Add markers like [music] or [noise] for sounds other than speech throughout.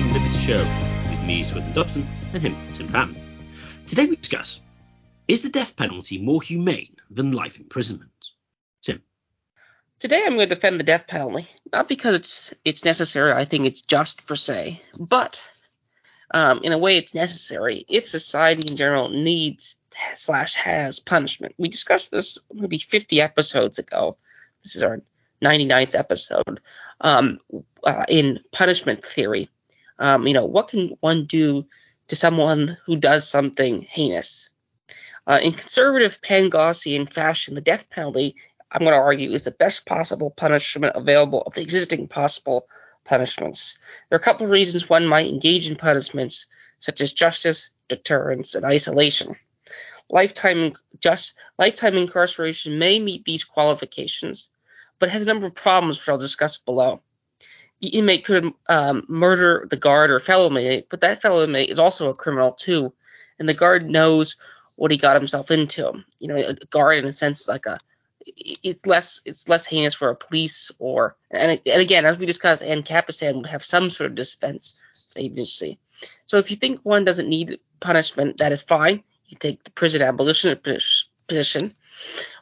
Limits show with me, Swithin Dobson, and him, Tim Patton. Today we discuss Is the death penalty more humane than life imprisonment? Tim. Today I'm going to defend the death penalty, not because it's it's necessary, I think it's just per se, but um, in a way it's necessary if society in general needs slash has punishment. We discussed this maybe 50 episodes ago. This is our 99th episode um, uh, in punishment theory. Um, you know, what can one do to someone who does something heinous? Uh, in conservative Panglossian fashion, the death penalty, I'm going to argue, is the best possible punishment available of the existing possible punishments. There are a couple of reasons one might engage in punishments, such as justice, deterrence, and isolation. Lifetime just lifetime incarceration may meet these qualifications, but has a number of problems which I'll discuss below. The inmate could um, murder the guard or fellow inmate, but that fellow inmate is also a criminal too, and the guard knows what he got himself into. You know, a guard in a sense is like a it's less it's less heinous for a police or and, and again as we discussed, Ancapistan would have some sort of defense agency. So if you think one doesn't need punishment, that is fine. You take the prison abolition position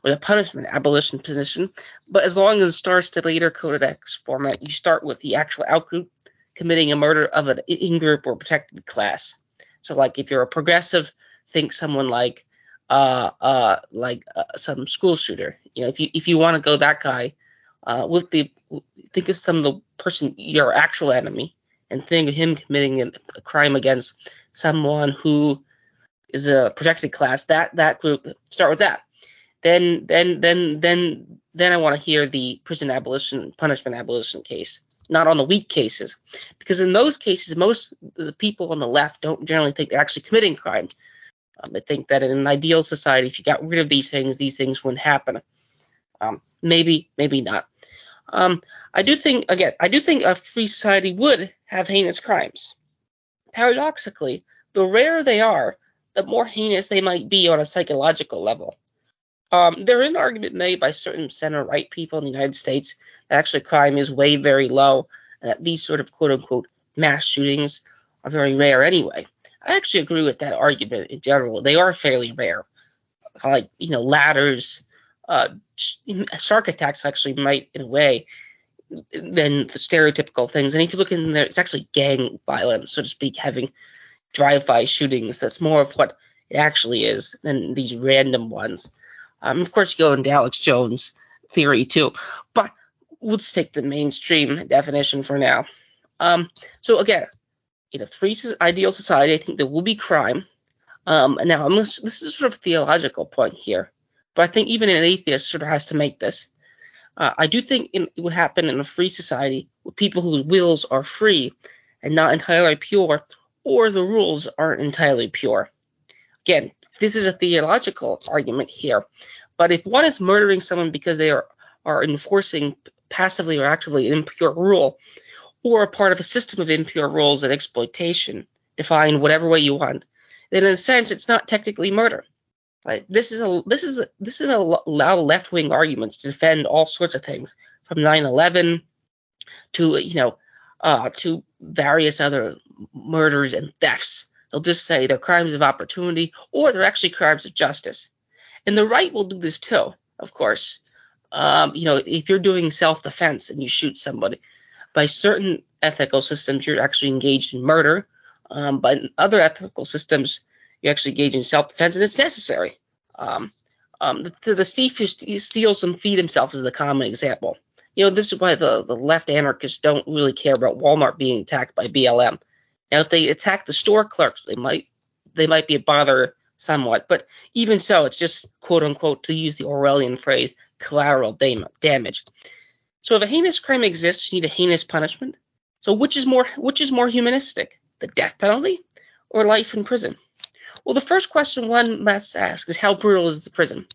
with a punishment abolition position. But as long as it starts to later codex format, you start with the actual outgroup committing a murder of an in-group or protected class. So like if you're a progressive, think someone like uh uh like uh, some school shooter. You know, if you if you want to go that guy, uh, with the think of some of the person your actual enemy and think of him committing a, a crime against someone who is a protected class. That that group start with that then then then then then I want to hear the prison abolition punishment abolition case, not on the weak cases, because in those cases most the people on the left don't generally think they're actually committing crimes. Um, they think that in an ideal society, if you got rid of these things, these things wouldn't happen. Um, maybe, maybe not. Um, I do think again, I do think a free society would have heinous crimes. Paradoxically, the rarer they are, the more heinous they might be on a psychological level. Um, there is an argument made by certain center right people in the United States that actually crime is way very low and that these sort of quote unquote mass shootings are very rare anyway. I actually agree with that argument in general. They are fairly rare. Like, you know, ladders, uh, shark attacks actually might, in a way, than the stereotypical things. And if you look in there, it's actually gang violence, so to speak, having drive-by shootings. That's more of what it actually is than these random ones. Um, of course, you go into Alex Jones theory too, but we'll just take the mainstream definition for now. Um, so again, in a free ideal society, I think there will be crime. Um, now I'm this is sort of a theological point here, but I think even an atheist sort of has to make this. Uh, I do think in, it would happen in a free society with people whose wills are free and not entirely pure, or the rules aren't entirely pure. Again, this is a theological argument here. But if one is murdering someone because they are, are enforcing passively or actively an impure rule, or a part of a system of impure rules and exploitation, defined whatever way you want, then in a sense it's not technically murder. Right? This is a this is a, this is a lot of left wing arguments to defend all sorts of things from 9/11 to you know uh, to various other murders and thefts. They'll just say they're crimes of opportunity or they're actually crimes of justice. And the right will do this too, of course. Um, you know, if you're doing self defense and you shoot somebody, by certain ethical systems, you're actually engaged in murder. Um, but in other ethical systems, you actually engage in self defense and it's necessary. Um, um, the, the thief who steals and feed himself is the common example. You know, this is why the, the left anarchists don't really care about Walmart being attacked by BLM. Now, if they attack the store clerks, they might they might be a bother somewhat, but even so, it's just quote unquote to use the Orwellian phrase collateral dam- damage. So if a heinous crime exists, you need a heinous punishment. So which is more which is more humanistic, the death penalty or life in prison? Well, the first question one must ask is how brutal is the prison?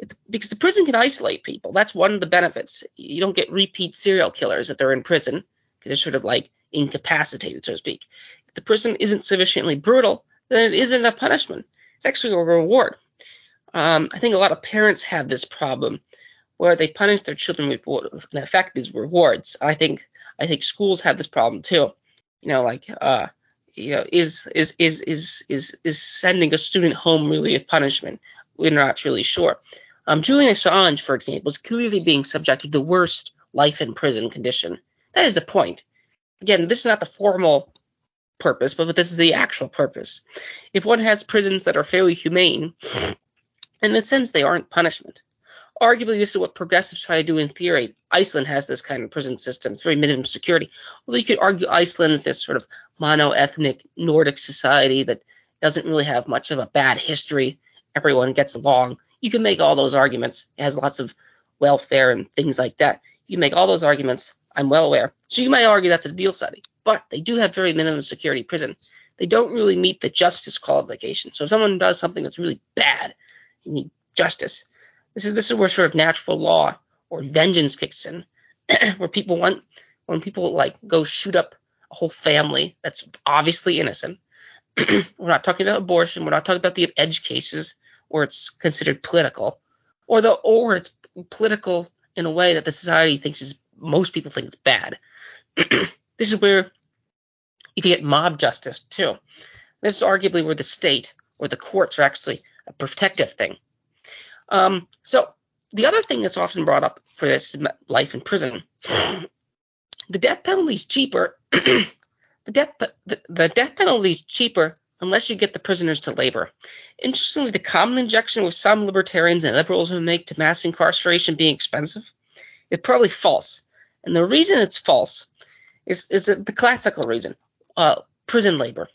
The, because the prison can isolate people. That's one of the benefits. You don't get repeat serial killers if they're in prison because they're sort of like incapacitated, so to speak the prison isn't sufficiently brutal, then it isn't a punishment. It's actually a reward. Um, I think a lot of parents have this problem where they punish their children with what in effect is rewards. I think I think schools have this problem too. You know, like uh, you know, is is is is is is sending a student home really a punishment? We're not really sure. Um, Julian Assange, for example, is clearly being subjected to the worst life in prison condition. That is the point. Again, this is not the formal purpose, but this is the actual purpose. If one has prisons that are fairly humane, in a sense, they aren't punishment. Arguably, this is what progressives try to do in theory. Iceland has this kind of prison system. It's very minimum security. Although you could argue Iceland's this sort of mono-ethnic Nordic society that doesn't really have much of a bad history. Everyone gets along. You can make all those arguments. It has lots of welfare and things like that. You can make all those arguments. I'm well aware. So you might argue that's a deal study. But they do have very minimum security prison. They don't really meet the justice qualification. So if someone does something that's really bad, you need justice. This is this is where sort of natural law or vengeance kicks in, [clears throat] where people want when people like go shoot up a whole family that's obviously innocent. [clears throat] we're not talking about abortion. We're not talking about the edge cases where it's considered political, or the or it's political in a way that the society thinks is most people think it's bad. [clears throat] this is where you can get mob justice too. This is arguably where the state or the courts are actually a protective thing. Um, so the other thing that's often brought up for this life in prison, [clears throat] the death penalty is cheaper. [clears throat] the death the, the death penalty is cheaper unless you get the prisoners to labor. Interestingly, the common injection with some libertarians and liberals who make to mass incarceration being expensive is probably false. And the reason it's false is, is the classical reason uh, prison labor.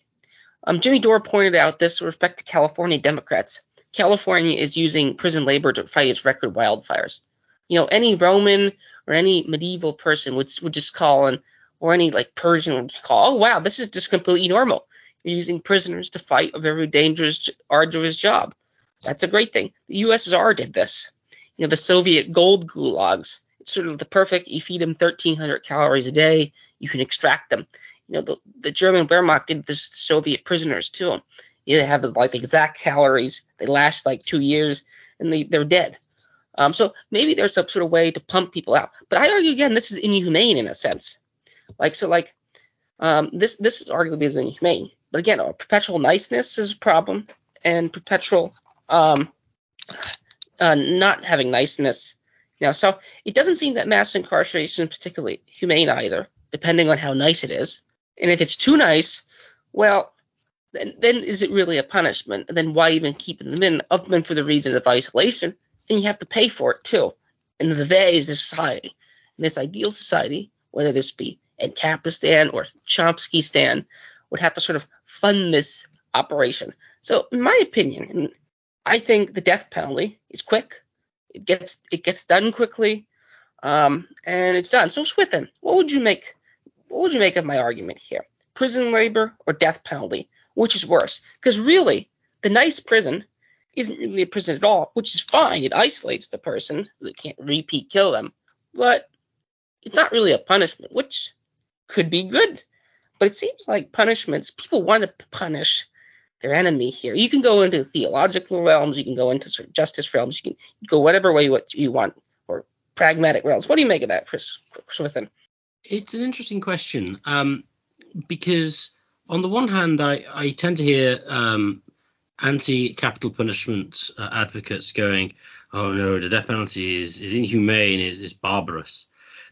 Um, Jimmy Dore pointed out this with respect to California Democrats. California is using prison labor to fight its record wildfires. You know, any Roman or any medieval person would would just call and or any like Persian would call, oh wow, this is just completely normal. You're using prisoners to fight a very dangerous, arduous job. That's a great thing. The USSR did this. You know, the Soviet gold gulags. Sort of the perfect. You feed them 1,300 calories a day, you can extract them. You know, the, the German Wehrmacht did this to Soviet prisoners too. You have like the, exact calories. They last like two years and they, they're dead. Um, so maybe there's some sort of way to pump people out. But I argue again, this is inhumane in a sense. Like so, like um, this this is arguably is inhumane. But again, perpetual niceness is a problem, and perpetual um, uh, not having niceness. Know, so it doesn't seem that mass incarceration is particularly humane either, depending on how nice it is. And if it's too nice, well, then, then is it really a punishment? And then why even keeping them in, other than for the reason of isolation? And you have to pay for it too. And the they is the society. And this ideal society, whether this be Ancapistan or Chomskystan, would have to sort of fund this operation. So, in my opinion, I think the death penalty is quick. It gets it gets done quickly, um, and it's done. So, Swithin, what would you make? What would you make of my argument here? Prison labor or death penalty? Which is worse? Because really, the nice prison isn't really a prison at all, which is fine. It isolates the person. They can't repeat kill them, but it's not really a punishment, which could be good. But it seems like punishments, people want to punish their enemy here. You can go into theological realms, you can go into sort of justice realms, you can go whatever way what you want, or pragmatic realms. What do you make of that, Chris Swithin? It's an interesting question um, because on the one hand, I, I tend to hear um, anti-capital punishment uh, advocates going, "Oh no, the death penalty is, is inhumane, is, is barbarous."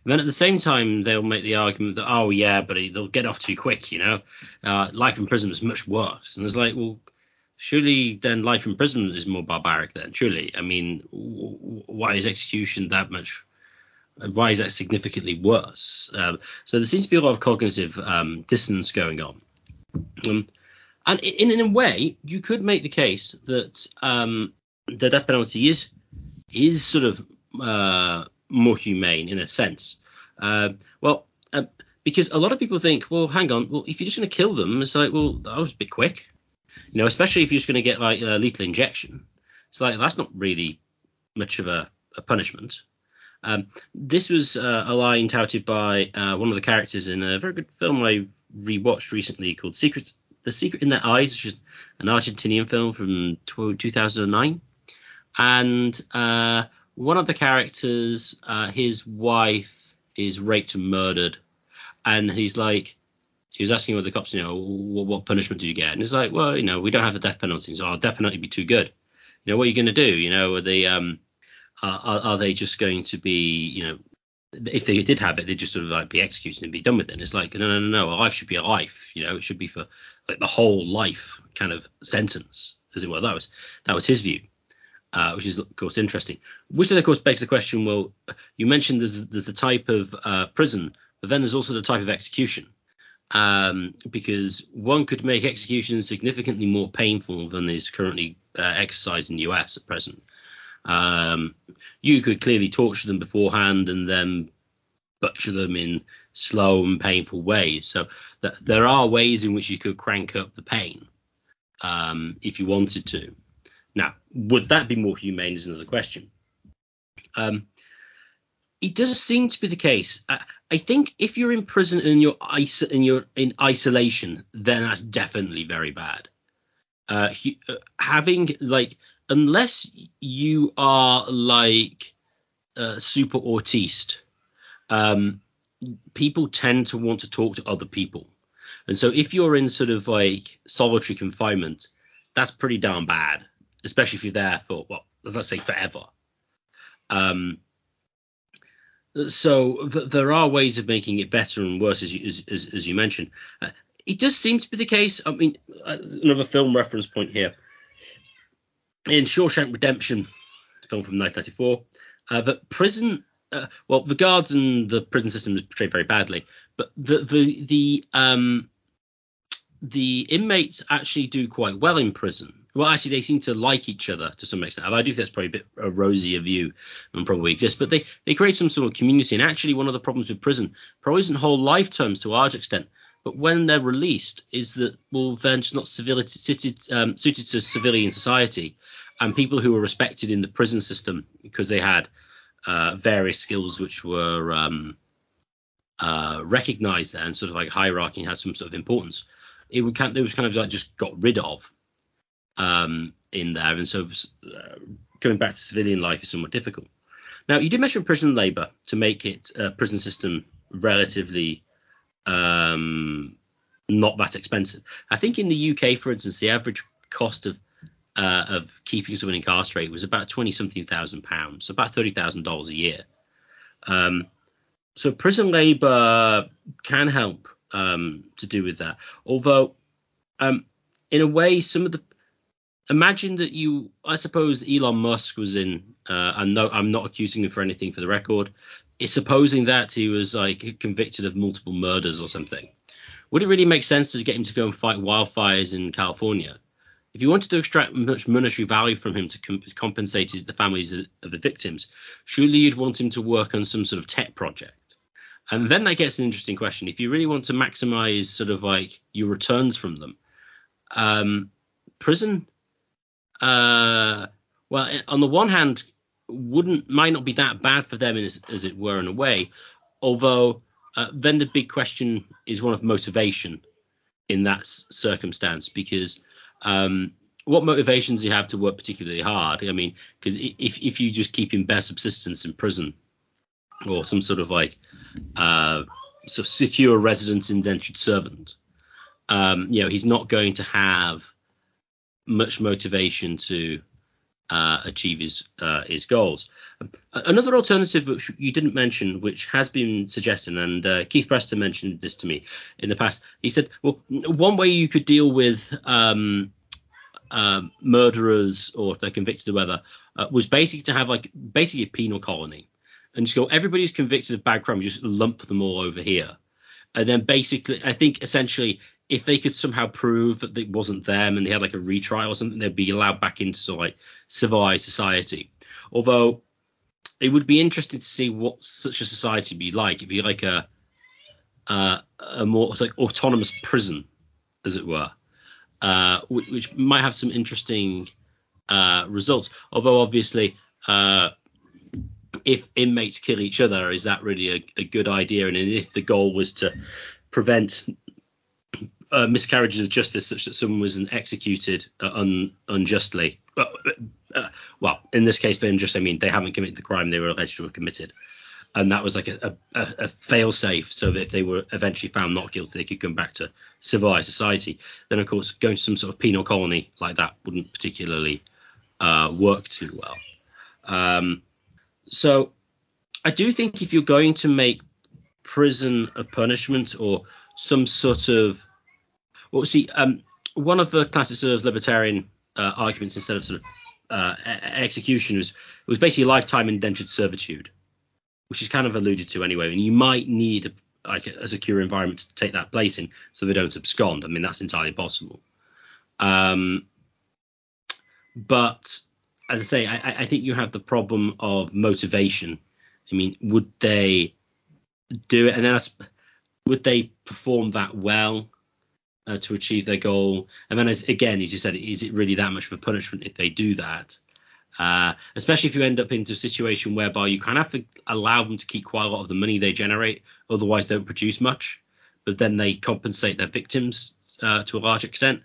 And then at the same time, they'll make the argument that, oh, yeah, but they'll get off too quick, you know? Uh, life in prison is much worse. And it's like, well, surely then life in prison is more barbaric then, surely. I mean, w- why is execution that much? Why is that significantly worse? Um, so there seems to be a lot of cognitive um, dissonance going on. Um, and in, in a way, you could make the case that um, the death penalty is is sort of uh, more humane in a sense. Uh, well, uh, because a lot of people think, well, hang on, well, if you're just going to kill them, it's like, well, that was a bit quick, you know, especially if you're just going to get like a lethal injection. It's like that's not really much of a, a punishment. Um, this was uh, a line touted by uh, one of the characters in a very good film I rewatched recently called Secret, The Secret in Their Eyes, which is an Argentinian film from 2009. And uh, one of the characters, uh, his wife is raped and murdered, and he's like, he was asking the cops, you know, what, what punishment do you get? And it's like, well, you know, we don't have the death penalty. So, oh, death penalty be too good. You know, what are you going to do? You know, are they um, are, are they just going to be, you know, if they did have it, they'd just sort of like be executed and be done with it. And it's like, no, no, no, no. A life should be a life. You know, it should be for like the whole life kind of sentence, as it were. That was that was his view, uh, which is of course interesting. Which then of course begs the question: Well, you mentioned there's there's the type of uh, prison, but then there's also the type of execution. Um, because one could make execution significantly more painful than is currently uh, exercised in the US at present. Um, you could clearly torture them beforehand and then butcher them in slow and painful ways. So th- there are ways in which you could crank up the pain um, if you wanted to. Now, would that be more humane is another question. Um, it doesn't seem to be the case. I, I, think if you're in prison and you're, iso- and you're in isolation, then that's definitely very bad. Uh, he, uh, having like unless you are like uh, super autiste, um, people tend to want to talk to other people. And so if you're in sort of like solitary confinement, that's pretty darn bad, especially if you're there for, well, let's say forever. Um, so th- there are ways of making it better and worse, as you, as, as, as you mentioned. Uh, it does seem to be the case. I mean, uh, another film reference point here in Shawshank Redemption, film from 1994. Uh, prison, uh, well, the guards and the prison system is portrayed very badly, but the the the um the inmates actually do quite well in prison. Well, actually, they seem to like each other to some extent. I do think that's probably a bit a rosier view than probably exists, but they they create some sort of community. And actually, one of the problems with prison probably isn't whole lifetimes to a large extent, but when they're released, is that well, they're just not civility, suited, um, suited to civilian society, and people who were respected in the prison system because they had uh, various skills which were um, uh, recognized there and sort of like hierarchy had some sort of importance. It, was kind of like just got rid of um, in there, and so uh, coming back to civilian life is somewhat difficult. Now, you did mention prison labor to make it a prison system relatively um, not that expensive. I think in the UK, for instance, the average cost of uh, of keeping someone incarcerated was about twenty something thousand pounds, about thirty thousand dollars a year. Um, so prison labour can help um, to do with that. Although, um, in a way, some of the imagine that you, I suppose Elon Musk was in. Uh, and no, I'm not accusing him for anything for the record. It's supposing that he was like convicted of multiple murders or something. Would it really make sense to get him to go and fight wildfires in California? If you wanted to extract much monetary value from him to com- compensate the families of, of the victims, surely you'd want him to work on some sort of tech project. And then that gets an interesting question. If you really want to maximize sort of like your returns from them, um, prison, uh, well, on the one hand, wouldn't might not be that bad for them as, as it were in a way. Although uh, then the big question is one of motivation in that circumstance because um, what motivations do you have to work particularly hard? I mean, because if if you just keep in bare subsistence in prison or some sort of like uh, sort of secure residence indentured servant, um, you know, he's not going to have much motivation to uh, achieve his uh, his goals. Another alternative which you didn't mention, which has been suggested, and uh, Keith Preston mentioned this to me in the past. He said, well, one way you could deal with um, uh, murderers, or if they're convicted or whatever, uh, was basically to have like basically a penal colony, and just go everybody's convicted of bad crime, just lump them all over here, and then basically, I think essentially if they could somehow prove that it wasn't them and they had like a retrial or something, they'd be allowed back into like civilized society. Although it would be interesting to see what such a society would be like. It'd be like a uh, a more like autonomous prison, as it were, uh, which, which, might have some interesting uh, results. Although obviously, uh, if inmates kill each other, is that really a, a good idea? And if the goal was to prevent uh, miscarriages of justice such that someone wasn't executed uh, un, unjustly. Uh, uh, well, in this case, they unjust, I mean they haven't committed the crime they were alleged to have committed. and that was like a, a, a fail safe so that if they were eventually found not guilty, they could come back to civilized society. Then, of course, going to some sort of penal colony like that wouldn't particularly uh, work too well. Um, so, I do think if you're going to make prison a punishment or some sort of well, see, um, one of the classic sort of libertarian uh, arguments instead of sort of uh, execution was was basically lifetime indentured servitude which is kind of alluded to anyway. And you might need a, like a, a secure environment to take that place in, so they don't abscond. I mean, that's entirely possible. Um, but as I say, I, I think you have the problem of motivation. I mean, would they do it, and then would they perform that well uh, to achieve their goal? And then, as, again, as you said, is it really that much of a punishment if they do that? Uh, especially if you end up into a situation whereby you kind of have to allow them to keep quite a lot of the money they generate, otherwise don't produce much, but then they compensate their victims uh, to a large extent,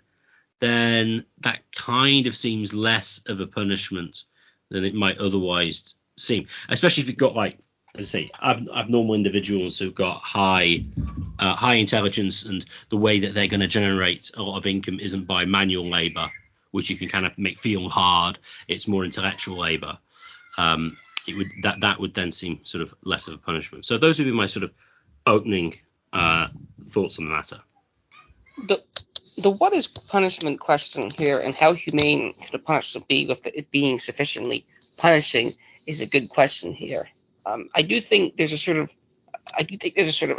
then that kind of seems less of a punishment than it might otherwise seem. Especially if you've got like, as I say, ab- abnormal individuals who've got high uh, high intelligence and the way that they're going to generate a lot of income isn't by manual labor which you can kind of make feel hard. It's more intellectual labor. Um, it would that that would then seem sort of less of a punishment. So those would be my sort of opening uh, thoughts on the matter. The the what is punishment question here and how humane could a punishment be with it being sufficiently punishing is a good question here. Um, I do think there's a sort of I do think there's a sort of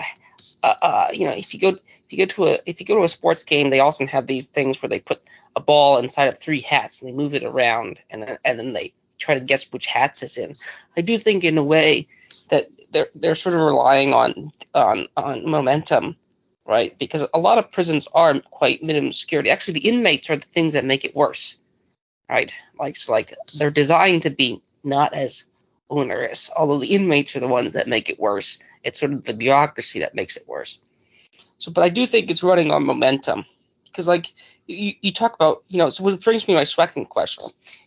uh, uh, you know if you go if you go to a if you go to a sports game they often have these things where they put a ball inside of three hats and they move it around and then, and then they try to guess which hats it's in. I do think in a way that they're they're sort of relying on on on momentum, right? Because a lot of prisons are quite minimum security. Actually, the inmates are the things that make it worse, right? Like so like they're designed to be not as onerous, although the inmates are the ones that make it worse. It's sort of the bureaucracy that makes it worse. So, but I do think it's running on momentum because like you, you talk about you know so what brings me to my second question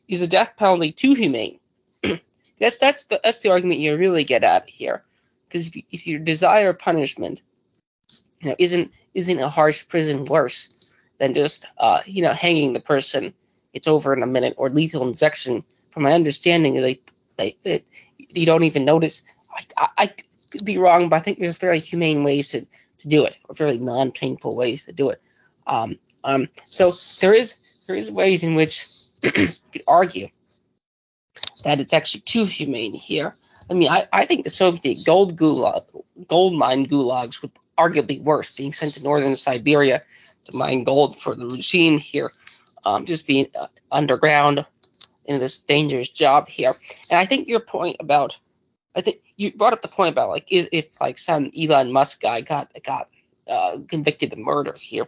is the death penalty too humane [clears throat] that's that's the, that's the argument you really get at here because if, you, if your desire punishment you know isn't isn't a harsh prison worse than just uh you know hanging the person it's over in a minute or lethal injection? From my understanding they they, they you don't even notice. I, I, I could be wrong but I think there's very humane ways to, to do it or very non-painful ways to do it. Um, um, so there is there is ways in which [clears throat] you could argue that it's actually too humane here. I mean, I, I think the Soviet gold gulag, gold mine gulags would arguably worse, being sent to northern Siberia to mine gold for the regime here, um, just being uh, underground in this dangerous job here. And I think your point about, I think you brought up the point about like, is if like some Elon Musk guy got got uh, convicted of murder here,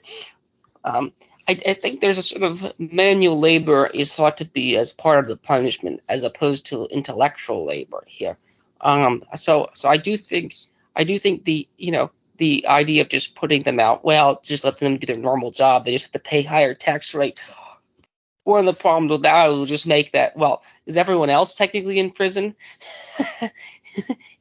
um, I, I, think there's a sort of manual labor is thought to be as part of the punishment as opposed to intellectual labor here. Um, so so I do think I do think the you know the idea of just putting them out, well, just let them do their normal job. They just have to pay higher tax rate. One of the problems with that will just make that well, is everyone else technically in prison? [laughs]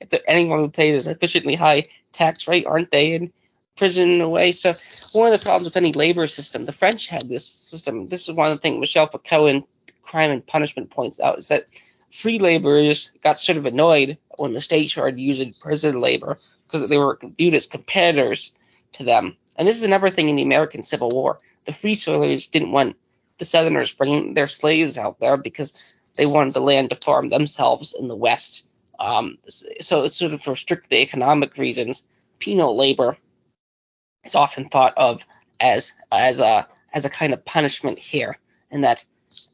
if anyone who pays a sufficiently high tax rate, aren't they in prison in a way. So one of the problems with any labor system, the French had this system. This is one of the things Michel Foucault in Crime and Punishment points out is that free laborers got sort of annoyed when the state started using prison labor because they were viewed as competitors to them. And this is another thing in the American Civil War. The free soilers didn't want the Southerners bringing their slaves out there because they wanted the land to farm themselves in the West. Um, so it's sort of for strictly economic reasons. Penal labor is often thought of as as a as a kind of punishment here, and that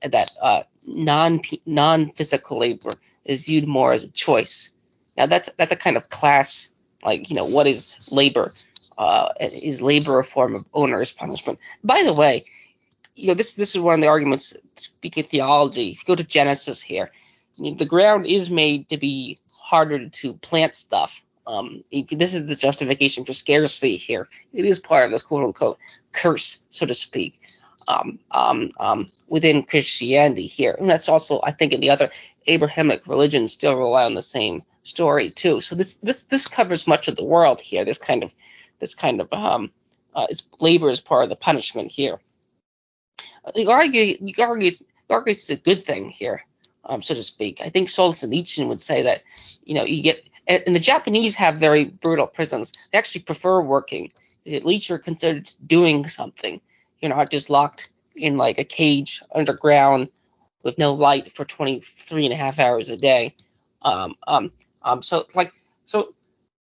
that uh, non non physical labor is viewed more as a choice. Now that's that's a kind of class like you know what is labor? Uh, is labor a form of onerous punishment? By the way, you know this this is one of the arguments speaking theology. If you go to Genesis here, I mean, the ground is made to be harder to plant stuff um, this is the justification for scarcity here. It is part of this quote unquote curse, so to speak, um, um, um, within Christianity here. And that's also, I think, in the other Abrahamic religions still rely on the same story too. So this this this covers much of the world here. This kind of this kind of um, uh, labor is part of the punishment here. You argue you argue it's, you argue it's a good thing here, um, so to speak. I think Solzhenitsyn would say that you know you get and, and the Japanese have very brutal prisons. They actually prefer working. At least you're considered doing something. You're not just locked in like a cage underground with no light for 23 and a half hours a day. Um, um, um, so like, so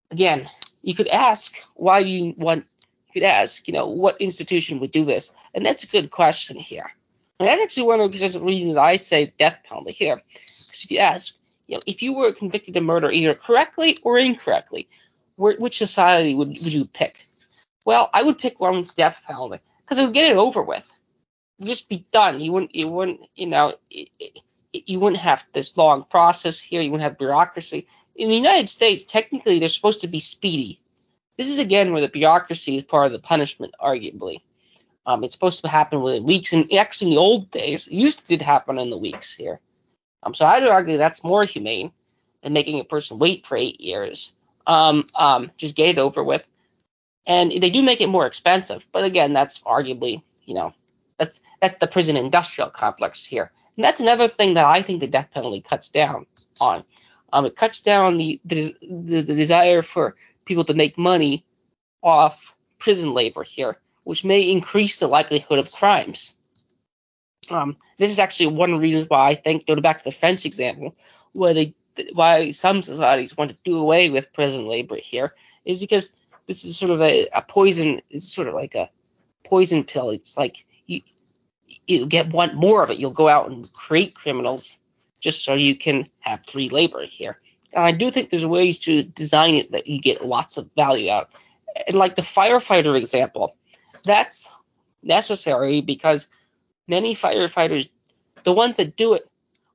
again, you could ask why you want, you could ask, you know, what institution would do this? And that's a good question here. And that's actually one of the reasons I say death penalty here. Because if you ask, you know, if you were convicted of murder either correctly or incorrectly, which society would, would you pick? Well, I would pick one with death penalty because it would get it over with. It would just be done. You wouldn't, you wouldn't, you know, you wouldn't have this long process here. You wouldn't have bureaucracy. In the United States, technically, they're supposed to be speedy. This is again where the bureaucracy is part of the punishment, arguably. Um, it's supposed to happen within weeks, and actually, in the old days, it used to happen in the weeks here. Um, so I'd argue that's more humane than making a person wait for eight years. Um, um, just get it over with. And they do make it more expensive, but again, that's arguably, you know, that's that's the prison industrial complex here. And that's another thing that I think the death penalty cuts down on. Um, it cuts down the, the, the, desire for people to make money off prison labor here, which may increase the likelihood of crimes. Um, this is actually one reason why I think, going back to the French example, why they why some societies want to do away with prison labor here, is because this is sort of a, a poison. It's sort of like a poison pill. It's like you you get one more of it. You'll go out and create criminals just so you can have free labor here. And I do think there's ways to design it that you get lots of value out. And like the firefighter example, that's necessary because many firefighters, the ones that do it,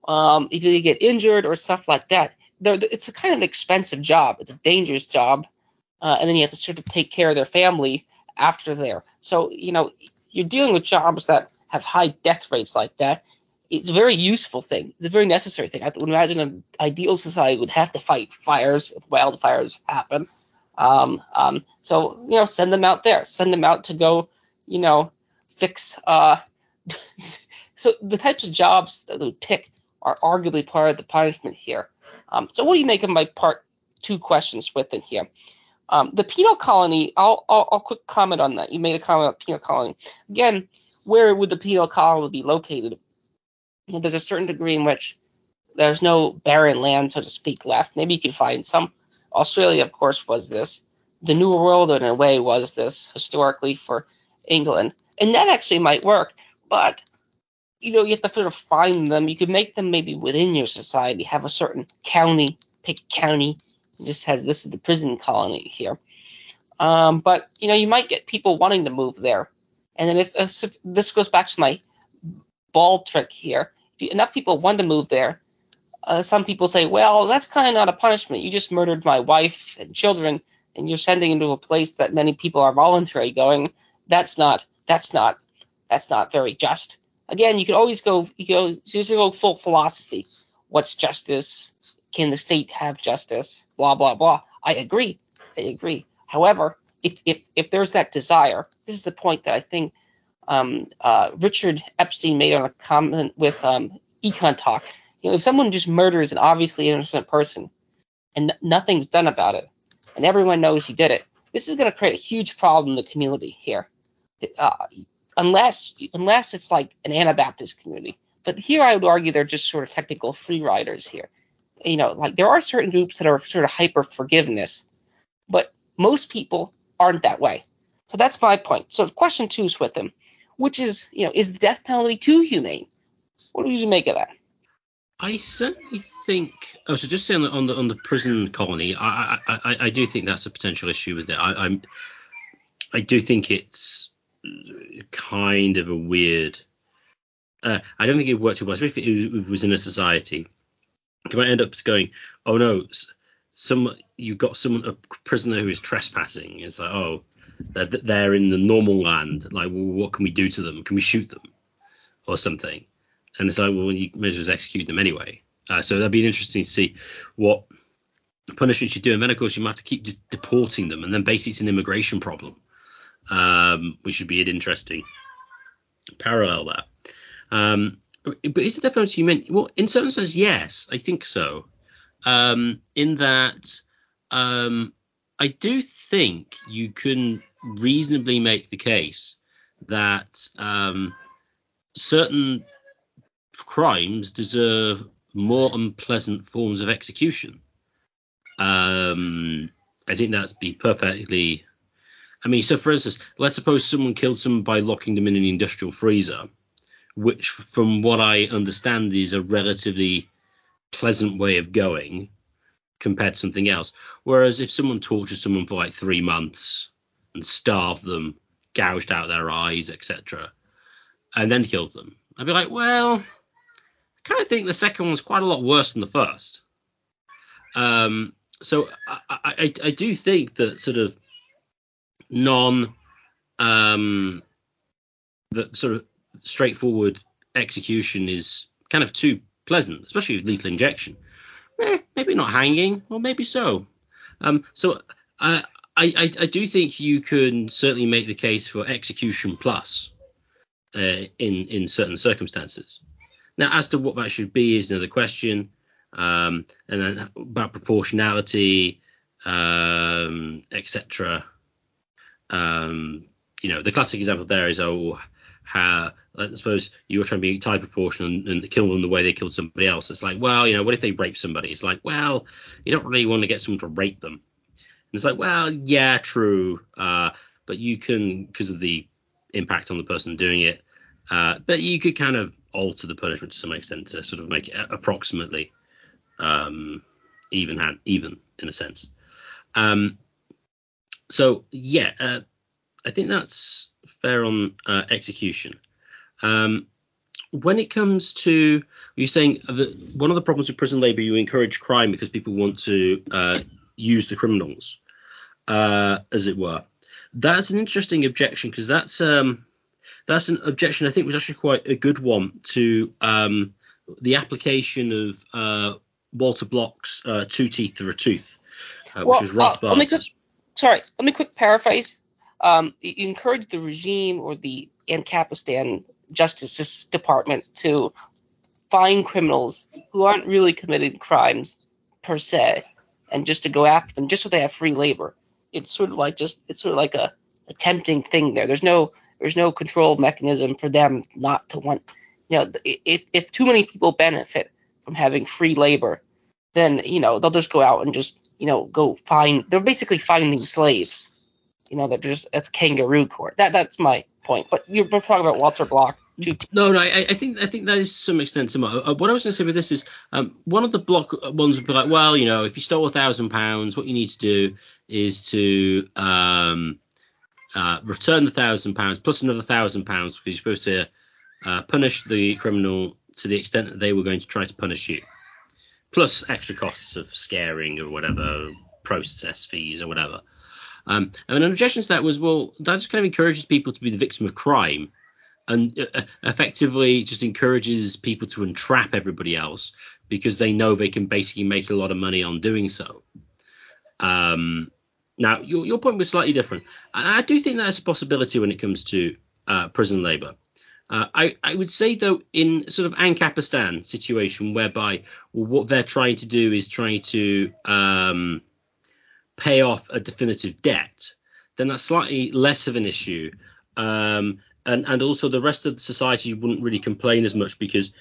um, if they get injured or stuff like that, it's a kind of expensive job. It's a dangerous job, uh, and then you have to sort of take care of their family after there. So you know you're dealing with jobs that have high death rates like that. It's a very useful thing. It's a very necessary thing. I would imagine an ideal society would have to fight fires if wildfires happen. Um, um, so you know, send them out there. Send them out to go, you know, fix uh, [laughs] so the types of jobs that we pick are arguably part of the punishment here. Um, so what do you make of my part two questions within here? Um, the penal colony, I'll, I'll, I'll, quick comment on that. You made a comment about penal colony. Again, where would the penal colony be located? Well, there's a certain degree in which there's no barren land, so to speak, left. Maybe you can find some. Australia, of course, was this. The New World, in a way, was this historically for England. And that actually might work. But you know, you have to sort of find them. You could make them maybe within your society, have a certain county, pick a county. This has this is the prison colony here. Um, but you know, you might get people wanting to move there. And then if, if this goes back to my ball trick here, if you, enough people want to move there, uh, some people say, well, that's kind of not a punishment. You just murdered my wife and children, and you're sending into a place that many people are voluntary going. That's not. That's not that's not very just. Again, you could always go you can always go full philosophy. What's justice? Can the state have justice? Blah blah blah. I agree. I agree. However, if if if there's that desire, this is the point that I think um, uh, Richard Epstein made on a comment with um, Econ Talk. You know, if someone just murders an obviously innocent person and n- nothing's done about it, and everyone knows he did it, this is going to create a huge problem in the community here. Uh, unless unless it's like an Anabaptist community. But here I would argue they're just sort of technical free riders here. You know, like there are certain groups that are sort of hyper forgiveness, but most people aren't that way. So that's my point. So question two is with them, which is, you know, is the death penalty too humane? What do you make of that? I certainly think. Oh, so just saying on the on the prison colony, I I, I, do think that's a potential issue with it. I, I'm I do think it's kind of a weird. Uh, I don't think it worked too well, especially if it was in a society. You might end up going, oh no, some you've got someone a prisoner who is trespassing. It's like, oh, they're, they're in the normal land. Like, well, what can we do to them? Can we shoot them or something? And it's like, well, you well execute them anyway. Uh, so that'd be interesting to see what punishments you do, and then of course you might have to keep just deporting them, and then basically it's an immigration problem, um, which should be an interesting parallel there. Um, but is the death penalty you meant? Well, in certain sense, yes, I think so. Um, in that, um, I do think you can reasonably make the case that um, certain crimes deserve more unpleasant forms of execution. Um, I think that's be perfectly. I mean, so for instance, let's suppose someone killed someone by locking them in an industrial freezer, which, from what I understand, is a relatively pleasant way of going compared to something else. Whereas if someone tortures someone for like three months and starved them, gouged out their eyes, etc., and then killed them, I'd be like, well, I kind of think the second one's quite a lot worse than the first. Um, so I, I, I do think that sort of non um, the sort of straightforward execution is kind of too pleasant, especially with lethal injection. Eh, maybe not hanging, or maybe so. Um, so I, I, I do think you can certainly make the case for execution plus uh, in in certain circumstances. Now, as to what that should be is another question. Um, and then about proportionality, um, etc. Um, you know, the classic example there is oh, how I suppose you were trying to be type proportional and, and, kill them the way they killed somebody else. It's like, well, you know, what if they rape somebody? It's like, well, you don't really want to get someone to rape them. And it's like, well, yeah, true, uh, but you can because of the impact on the person doing it. Uh, but you could kind of alter the punishment to some extent to sort of make it approximately um, even hand, even in a sense. Um, so yeah, uh, I think that's fair on uh, execution. Um, when it comes to you're saying that one of the problems with prison labor, you encourage crime because people want to uh, use the criminals, uh, as it were. That's an interesting objection because that's um, that's an objection I think was actually quite a good one to um, the application of uh, Walter Block's uh, Two Teeth or a Tooth, uh, well, which is Rothbard's. sorry, let me quick paraphrase. Um, encourage the regime or the Ancapistan Justice Department to find criminals who aren't really committing crimes per se, and just to go after them just so they have free labor. It's sort of like just it's sort of like a, a tempting thing there. There's no there's no control mechanism for them not to want. You know, if if too many people benefit from having free labor, then you know they'll just go out and just you know go find. They're basically finding slaves. You know, they're just that's kangaroo court. That that's my point. But you're talking about Walter Block. No, no, I, I, think I think that is to some extent. Uh, what I was going to say with this is, um, one of the block ones would be like, well, you know, if you stole a thousand pounds, what you need to do is to um, uh, return the thousand pounds plus another thousand pounds because you're supposed to uh, punish the criminal to the extent that they were going to try to punish you, plus extra costs of scaring or whatever, process fees or whatever. Um, and an objection to that was, well, that just kind of encourages people to be the victim of crime and uh, uh, effectively just encourages people to entrap everybody else because they know they can basically make a lot of money on doing so. Um, now, your, your point was slightly different. I do think that's a possibility when it comes to uh, prison labor. Uh, I, I, would say though, in sort of Ancapistan situation, whereby what they're trying to do is trying to um, pay off a definitive debt, then that's slightly less of an issue. Um, and and also the rest of the society wouldn't really complain as much because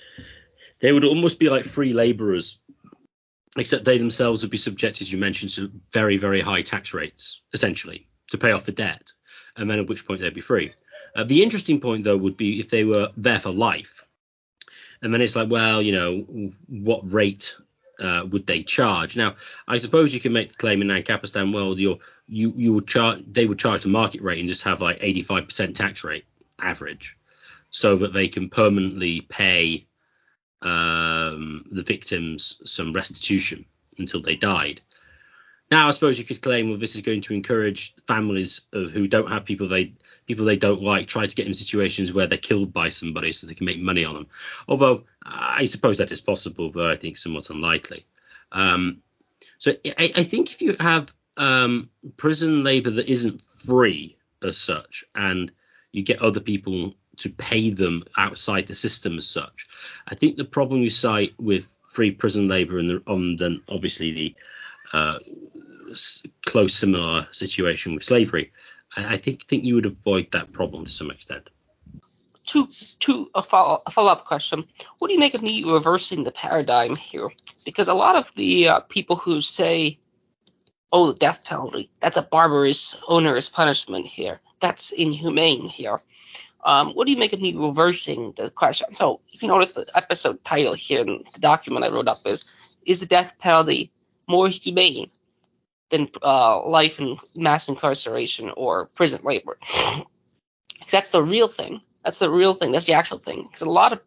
they would almost be like free laborers, except they themselves would be subjected, as you mentioned, to very very high tax rates, essentially, to pay off the debt, and then at which point they'd be free. Uh, the interesting point, though, would be if they were there for life. And then it's like, well, you know, what rate uh, would they charge? Now, I suppose you can make the claim in Ancapistan, well, you you you would charge, they would charge the market rate and just have like 85% tax rate average, so that they can permanently pay um, the victims some restitution until they died. Now, I suppose you could claim, well, this is going to encourage families of, who don't have people they people they don't like, try to get in situations where they're killed by somebody so they can make money on them. Although I suppose that is possible, but I think somewhat unlikely. Um, so I, I think if you have um, prison labor that isn't free as such, and you get other people to pay them outside the system as such, I think the problem you cite with free prison labor and the, then obviously the uh, close similar situation with slavery, I, think think you would avoid that problem to some extent to to a follow a follow up question. What do you make of me reversing the paradigm here? Because a lot of the uh, people who say, "Oh, the death penalty, that's a barbarous, onerous punishment here. That's inhumane here." Um, what do you make of me reversing the question? So if you notice the episode title here in the document I wrote up is is the death penalty more humane than uh, life in mass incarceration or prison labor? [laughs] that's the real thing. That's the real thing. That's the actual thing. Because a lot of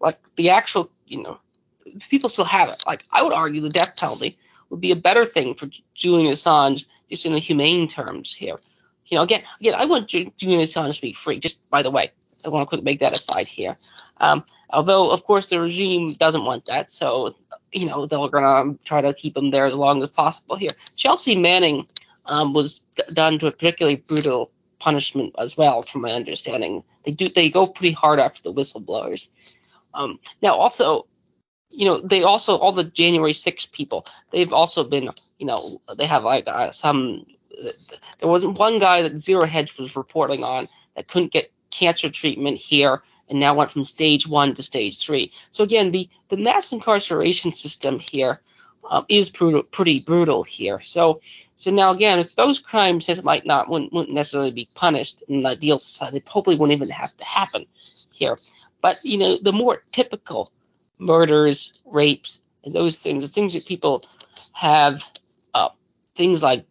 like the actual, you know, people still have it. Like I would argue the death penalty would be a better thing for Julian Assange just in the humane terms here. You know, again, again, I want Julian Assange to be free. Just by the way, I want to quickly make that aside here. Um, although, of course, the regime doesn't want that, so you know they're gonna try to keep him there as long as possible here. Chelsea Manning um, was done to a particularly brutal punishment as well, from my understanding. They do they go pretty hard after the whistleblowers. Um, now also, you know, they also all the January 6 people, they've also been, you know, they have like uh, some. Uh, there wasn't one guy that Zero Hedge was reporting on that couldn't get cancer treatment here and now went from stage one to stage three. So again, the the mass incarceration system here um, is pretty brutal here. So so now again, those crimes that might not wouldn't, wouldn't necessarily be punished in an ideal society. Probably wouldn't even have to happen here. But you know, the more typical murders, rapes, and those things, the things that people have, uh, things like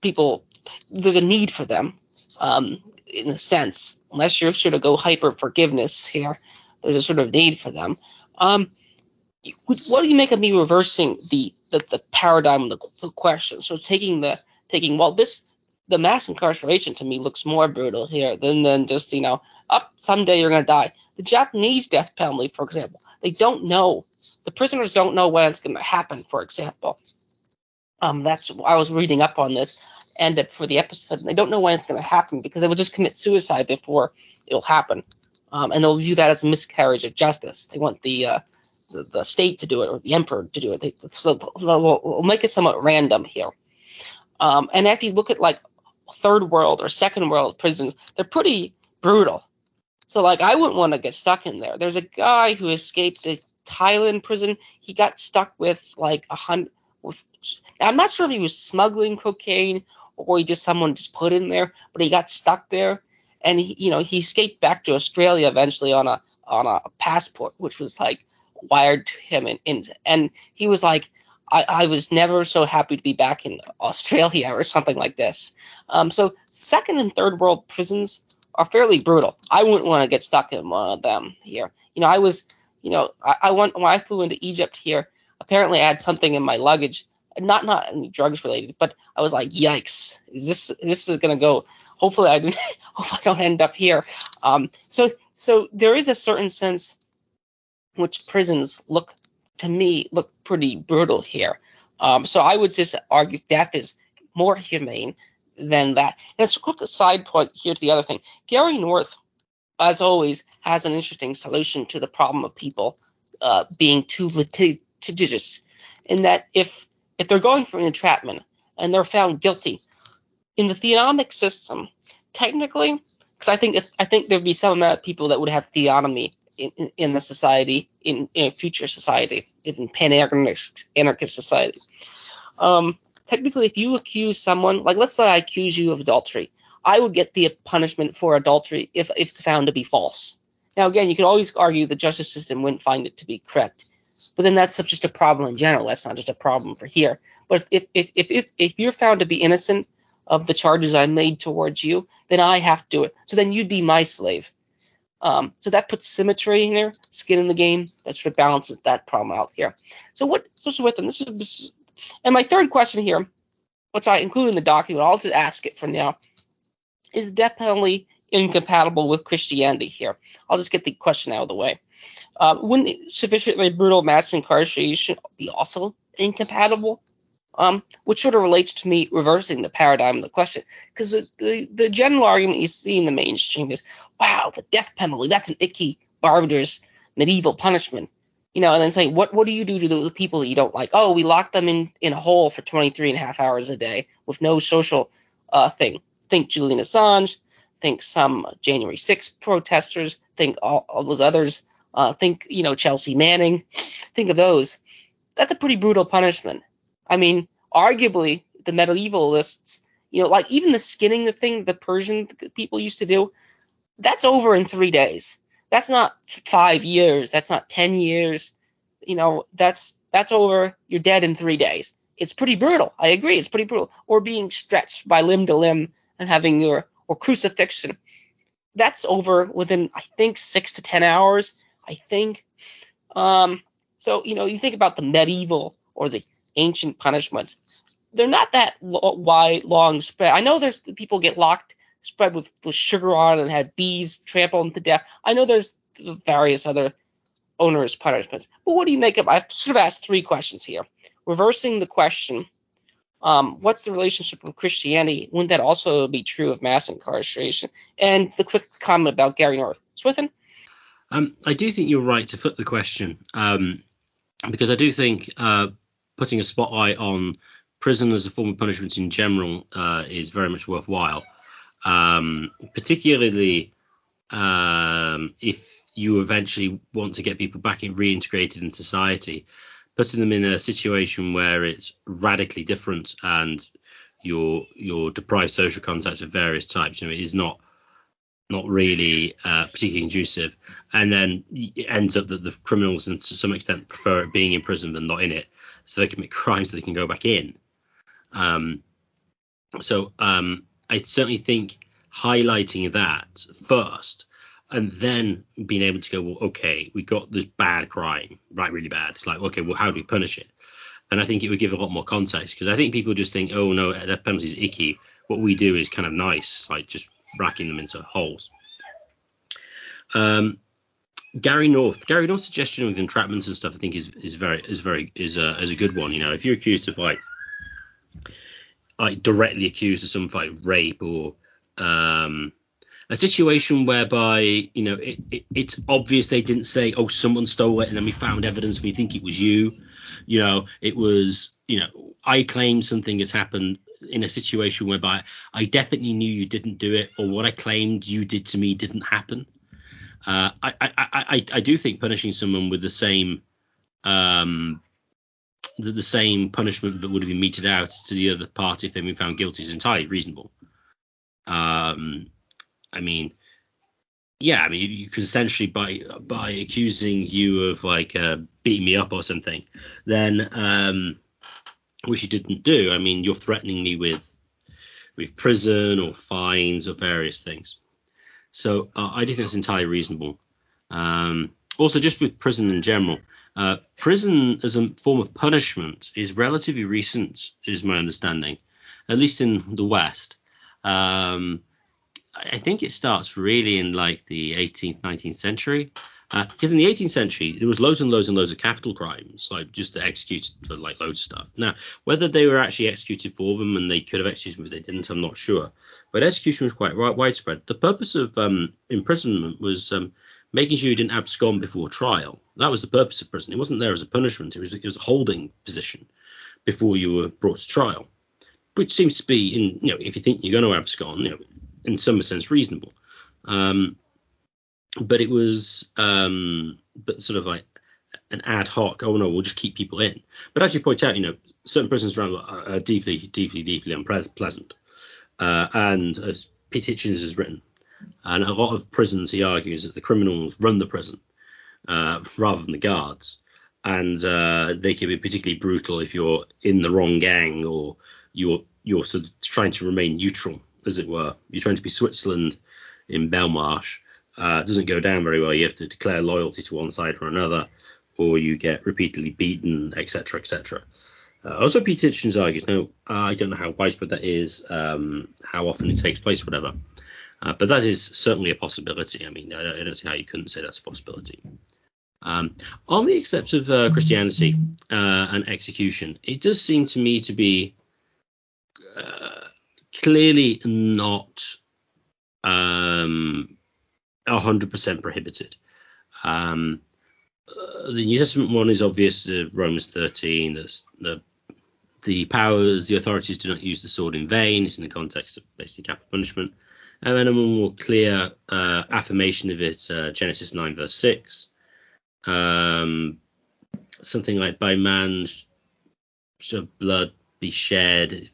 people, there's a need for them, um, in a sense, unless you're sort of go hyper forgiveness here, there's a sort of need for them. Um, what do you make of me reversing the the, the paradigm of the, the question? So taking the taking well this the mass incarceration to me looks more brutal here than than just you know up someday you're gonna die. The Japanese death penalty, for example, they don't know the prisoners don't know when it's gonna happen. For example, um, that's I was reading up on this and for the episode, And they don't know when it's gonna happen because they will just commit suicide before it'll happen, um, and they'll view that as a miscarriage of justice. They want the uh, the, the state to do it or the emperor to do it. They, so we'll, we'll make it somewhat random here. Um, and if you look at like third world or second world prisons, they're pretty brutal. So like I wouldn't want to get stuck in there. There's a guy who escaped a Thailand prison. He got stuck with like a hundred. I'm not sure if he was smuggling cocaine or he just someone just put in there, but he got stuck there. And he, you know, he escaped back to Australia eventually on a on a passport, which was like wired to him, and and, and he was like, I, I was never so happy to be back in Australia or something like this. Um, so second and third world prisons are fairly brutal. I wouldn't want to get stuck in one of them here. You know, I was, you know, I, I went when I flew into Egypt here. Apparently, I had something in my luggage, not not drugs related, but I was like, yikes, is this this is gonna go? Hopefully, I didn't. [laughs] hopefully, I don't end up here. Um, so so there is a certain sense which prisons look to me look pretty brutal here. Um, so I would just argue death is more humane than that. And it's a quick side point here to the other thing. Gary North, as always, has an interesting solution to the problem of people uh, being too litigious. In that if if they're going for an entrapment and they're found guilty in the theonomic system, technically, because I think if, I think there'd be some amount of people that would have theonomy in, in the society, in, in a future society, even pan-anarchist anarchist society. Um, technically, if you accuse someone, like let's say I accuse you of adultery, I would get the punishment for adultery if, if it's found to be false. Now, again, you could always argue the justice system wouldn't find it to be correct, but then that's just a problem in general. That's not just a problem for here. But if if if if, if you're found to be innocent of the charges I made towards you, then I have to do it. So then you'd be my slave. Um, so that puts symmetry in there, skin in the game. That sort of balances that problem out here. So what, especially with them, this is, and my third question here, which I include in the document, I'll just ask it for now, is penalty incompatible with Christianity here? I'll just get the question out of the way. Uh, wouldn't sufficiently brutal mass incarceration be also incompatible um, which sort of relates to me reversing the paradigm of the question. Because the, the, the general argument you see in the mainstream is, wow, the death penalty, that's an icky, barbarous, medieval punishment. You know, and then saying, what, what do you do to the people that you don't like? Oh, we lock them in, in a hole for 23 and a half hours a day with no social uh, thing. Think Julian Assange, think some January 6 protesters, think all, all those others, uh, think, you know, Chelsea Manning, think of those. That's a pretty brutal punishment. I mean, arguably, the medievalists, you know, like even the skinning the thing the Persian people used to do, that's over in three days. That's not five years. That's not ten years. You know, that's that's over. You're dead in three days. It's pretty brutal. I agree. It's pretty brutal. Or being stretched by limb to limb and having your or crucifixion. That's over within I think six to ten hours. I think. Um, so you know, you think about the medieval or the ancient punishments. They're not that lo- wide, long spread. I know there's people get locked, spread with, with sugar on, and had bees trample them to death. I know there's various other onerous punishments. But what do you make of? I've sort of asked three questions here. Reversing the question, um, what's the relationship with Christianity? Wouldn't that also be true of mass incarceration? And the quick comment about Gary North. Swithin? Um, I do think you're right to flip the question um, because I do think uh, putting a spotlight on prison as a form of punishment in general uh, is very much worthwhile, um, particularly um, if you eventually want to get people back in, reintegrated in society. Putting them in a situation where it's radically different and you're you're deprived social contact of various types, you know, it is not not really uh, particularly conducive. And then it ends up that the criminals, and to some extent, prefer being in prison than not in it so they commit crimes so they can go back in. Um, so um, I certainly think highlighting that first and then being able to go, well, okay, we got this bad crime, right, really bad. It's like, okay, well, how do we punish it? And I think it would give a lot more context because I think people just think, oh no, that penalty is icky. What we do is kind of nice, like just racking them into holes. Um, Gary North, Gary North's suggestion of entrapments and stuff, I think is is very is very is a is a good one. You know, if you're accused of like like directly accused of some like rape or um, a situation whereby you know it, it, it's obvious they didn't say oh someone stole it and then we found evidence and we think it was you you know it was you know i claim something has happened in a situation whereby i definitely knew you didn't do it or what i claimed you did to me didn't happen uh, I, I, I, I do think punishing someone with the same um, the, the, same punishment that would have been meted out to the other party if they'd been found guilty is entirely reasonable. Um, I mean, yeah, I mean, you, could essentially by by accusing you of like uh, beating me up or something, then um, which you didn't do. I mean, you're threatening me with with prison or fines or various things. So uh, I do think that's entirely reasonable. Um, also, just with prison in general, uh, prison as a form of punishment is relatively recent, is my understanding, at least in the West. Um, I think it starts really in like the 18th, 19th century. Because uh, in the 18th century, there was loads and loads and loads of capital crimes, like just executed for like loads of stuff. Now, whether they were actually executed for them and they could have executed, but they didn't, I'm not sure. But execution was quite widespread. The purpose of um, imprisonment was um, making sure you didn't abscond before trial. That was the purpose of prison. It wasn't there as a punishment. It was it was a holding position before you were brought to trial, which seems to be in you know if you think you're going to abscond, you know, in some sense reasonable. Um, but it was um, but sort of like an ad hoc. Oh no, we'll just keep people in. But as you point out, you know, certain prisons around are, are deeply, deeply, deeply unpleasant. Uh, and as Pete Hitchens has written, and a lot of prisons, he argues that the criminals run the prison uh, rather than the guards, and uh, they can be particularly brutal if you're in the wrong gang or you're you're sort of trying to remain neutral, as it were. You're trying to be Switzerland in Belmarsh uh, doesn't go down very well. You have to declare loyalty to one side or another, or you get repeatedly beaten, etc., etc. Uh, also, Peter Hitchens argues, no, I don't know how widespread that is, um, how often it takes place, whatever. Uh, but that is certainly a possibility. I mean, I, I, don't see how you couldn't say that's a possibility. Um, on the accept of uh, Christianity uh, and execution, it does seem to me to be uh, clearly not um, 100% prohibited. Um, uh, the New Testament one is obvious, uh, Romans 13, the, the, the powers, the authorities do not use the sword in vain. It's in the context of basically capital punishment. And then a more clear uh, affirmation of it, uh, Genesis 9, verse 6. Um, something like, by man shall blood be shed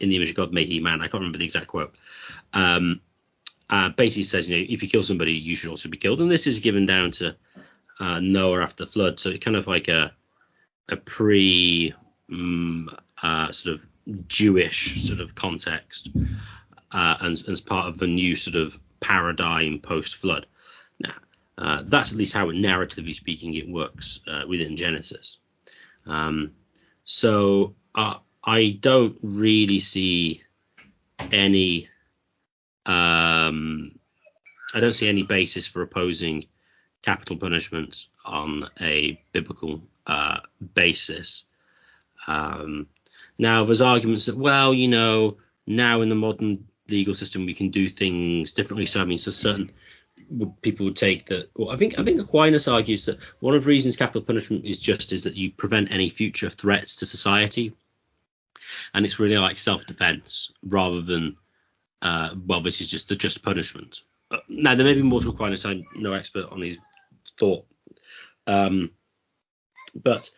in the image of God made he man. I can't remember the exact quote. Um, uh, basically says, you know, if you kill somebody, you should also be killed. And this is given down to uh, Noah after the flood, so it's kind of like a a pre um, uh, sort of Jewish sort of context, uh, and, as part of the new sort of paradigm post flood. Now, uh, that's at least how, narratively speaking, it works uh, within Genesis. Um, so I don't really see any. Um, I don't see any basis for opposing capital punishment on a biblical uh, basis. Um, now, there's arguments that, well, you know, now in the modern legal system we can do things differently. So I mean, so certain people would take that. Well, I think I think Aquinas argues that one of the reasons capital punishment is just is that you prevent any future threats to society, and it's really like self-defense rather than uh, well, this is just the just punishment. Uh, now there may be more to Aquinas. I'm no expert on his thought, um, but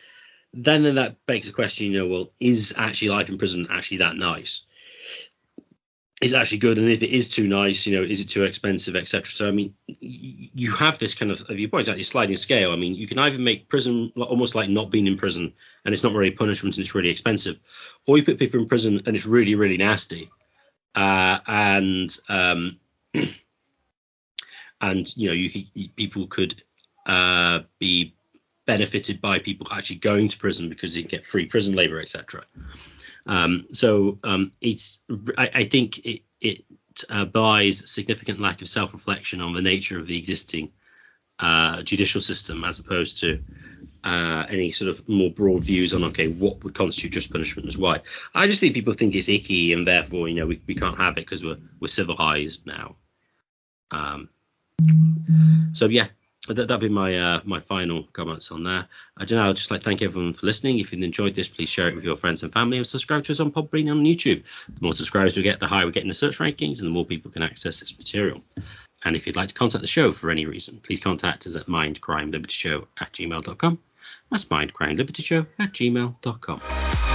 then then that begs the question, you know, well, is actually life in prison actually that nice? is it actually good, and if it is too nice, you know, is it too expensive, etc. So I mean, you have this kind of, if you point your sliding scale. I mean, you can either make prison almost like not being in prison, and it's not really punishment and it's really expensive, or you put people in prison and it's really really nasty, uh, and um, [clears throat] and you know, you people could uh, be benefited by people actually going to prison because you get free prison labor, etc. Um, so um, it's I, I, think it, it uh, buys significant lack of self-reflection on the nature of the existing uh, judicial system as opposed to uh, any sort of more broad views on okay what would constitute just punishment as why. I just think people think it's icky and therefore you know we, we can't have it because we're we're civilized now. Um, so yeah, That'd be my uh, my final comments on there. I don't know. I'd just like to thank everyone for listening. If you've enjoyed this, please share it with your friends and family and subscribe to us on Podbean and on YouTube. The more subscribers we get, the higher we get in the search rankings and the more people can access this material. And if you'd like to contact the show for any reason, please contact us at mindcrimelibertyshow at gmail.com. That's mindcrimelibertyshow at gmail.com.